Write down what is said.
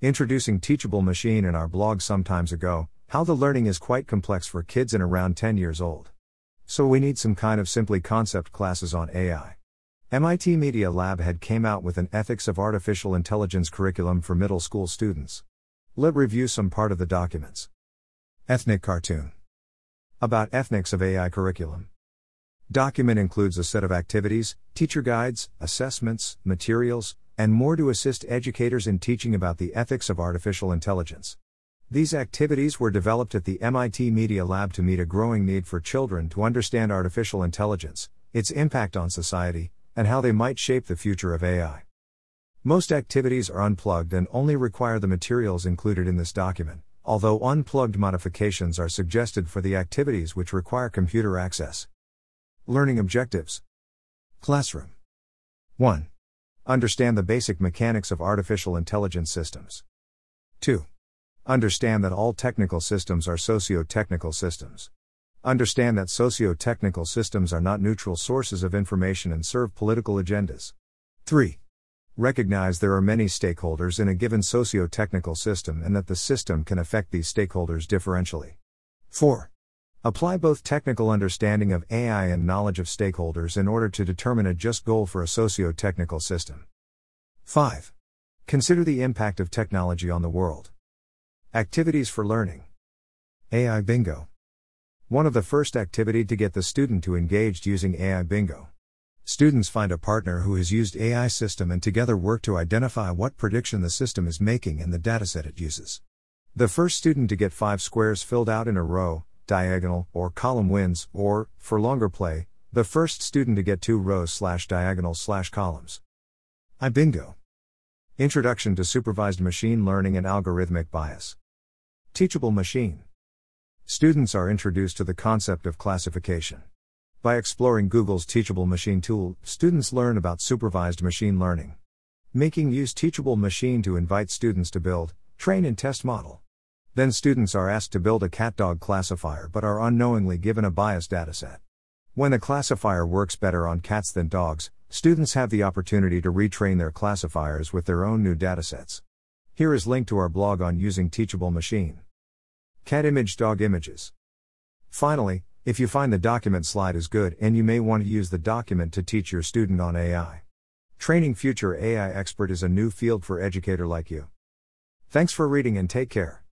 Introducing Teachable Machine in our blog some times ago, how the learning is quite complex for kids in around 10 years old. So we need some kind of simply concept classes on AI. MIT Media Lab had came out with an Ethics of Artificial Intelligence curriculum for middle school students. Let review some part of the documents. Ethnic cartoon. About Ethics of AI curriculum. Document includes a set of activities, teacher guides, assessments, materials, and more to assist educators in teaching about the ethics of artificial intelligence. These activities were developed at the MIT Media Lab to meet a growing need for children to understand artificial intelligence, its impact on society, and how they might shape the future of AI. Most activities are unplugged and only require the materials included in this document, although unplugged modifications are suggested for the activities which require computer access. Learning objectives Classroom 1. Understand the basic mechanics of artificial intelligence systems. 2. Understand that all technical systems are socio technical systems. Understand that socio technical systems are not neutral sources of information and serve political agendas. 3. Recognize there are many stakeholders in a given socio technical system and that the system can affect these stakeholders differentially. 4. Apply both technical understanding of AI and knowledge of stakeholders in order to determine a just goal for a socio technical system. 5. Consider the impact of technology on the world. Activities for learning AI Bingo. One of the first activity to get the student to engaged using AI Bingo. Students find a partner who has used AI system and together work to identify what prediction the system is making and the dataset it uses. The first student to get 5 squares filled out in a row, diagonal, or column wins, or, for longer play, the first student to get two rows slash diagonal slash columns. I bingo. Introduction to Supervised Machine Learning and Algorithmic Bias. Teachable Machine. Students are introduced to the concept of classification. By exploring Google's Teachable Machine tool, students learn about supervised machine learning. Making use Teachable Machine to invite students to build, train, and test model. Then students are asked to build a cat dog classifier but are unknowingly given a biased dataset. When the classifier works better on cats than dogs, students have the opportunity to retrain their classifiers with their own new datasets. Here is link to our blog on using Teachable Machine. Cat image dog images. Finally, if you find the document slide is good and you may want to use the document to teach your student on AI. Training future AI expert is a new field for educator like you. Thanks for reading and take care.